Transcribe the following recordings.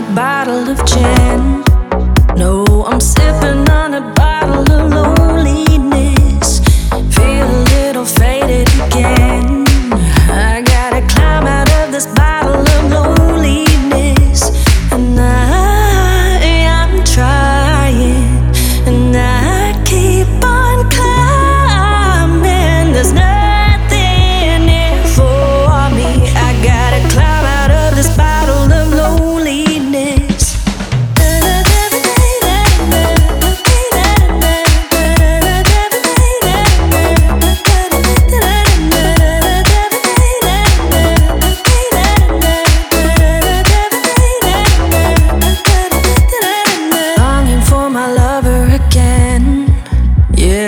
a bottle of gin. No, I'm sipping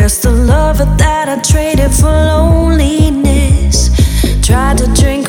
Just the lover that I traded for loneliness. Tried to drink.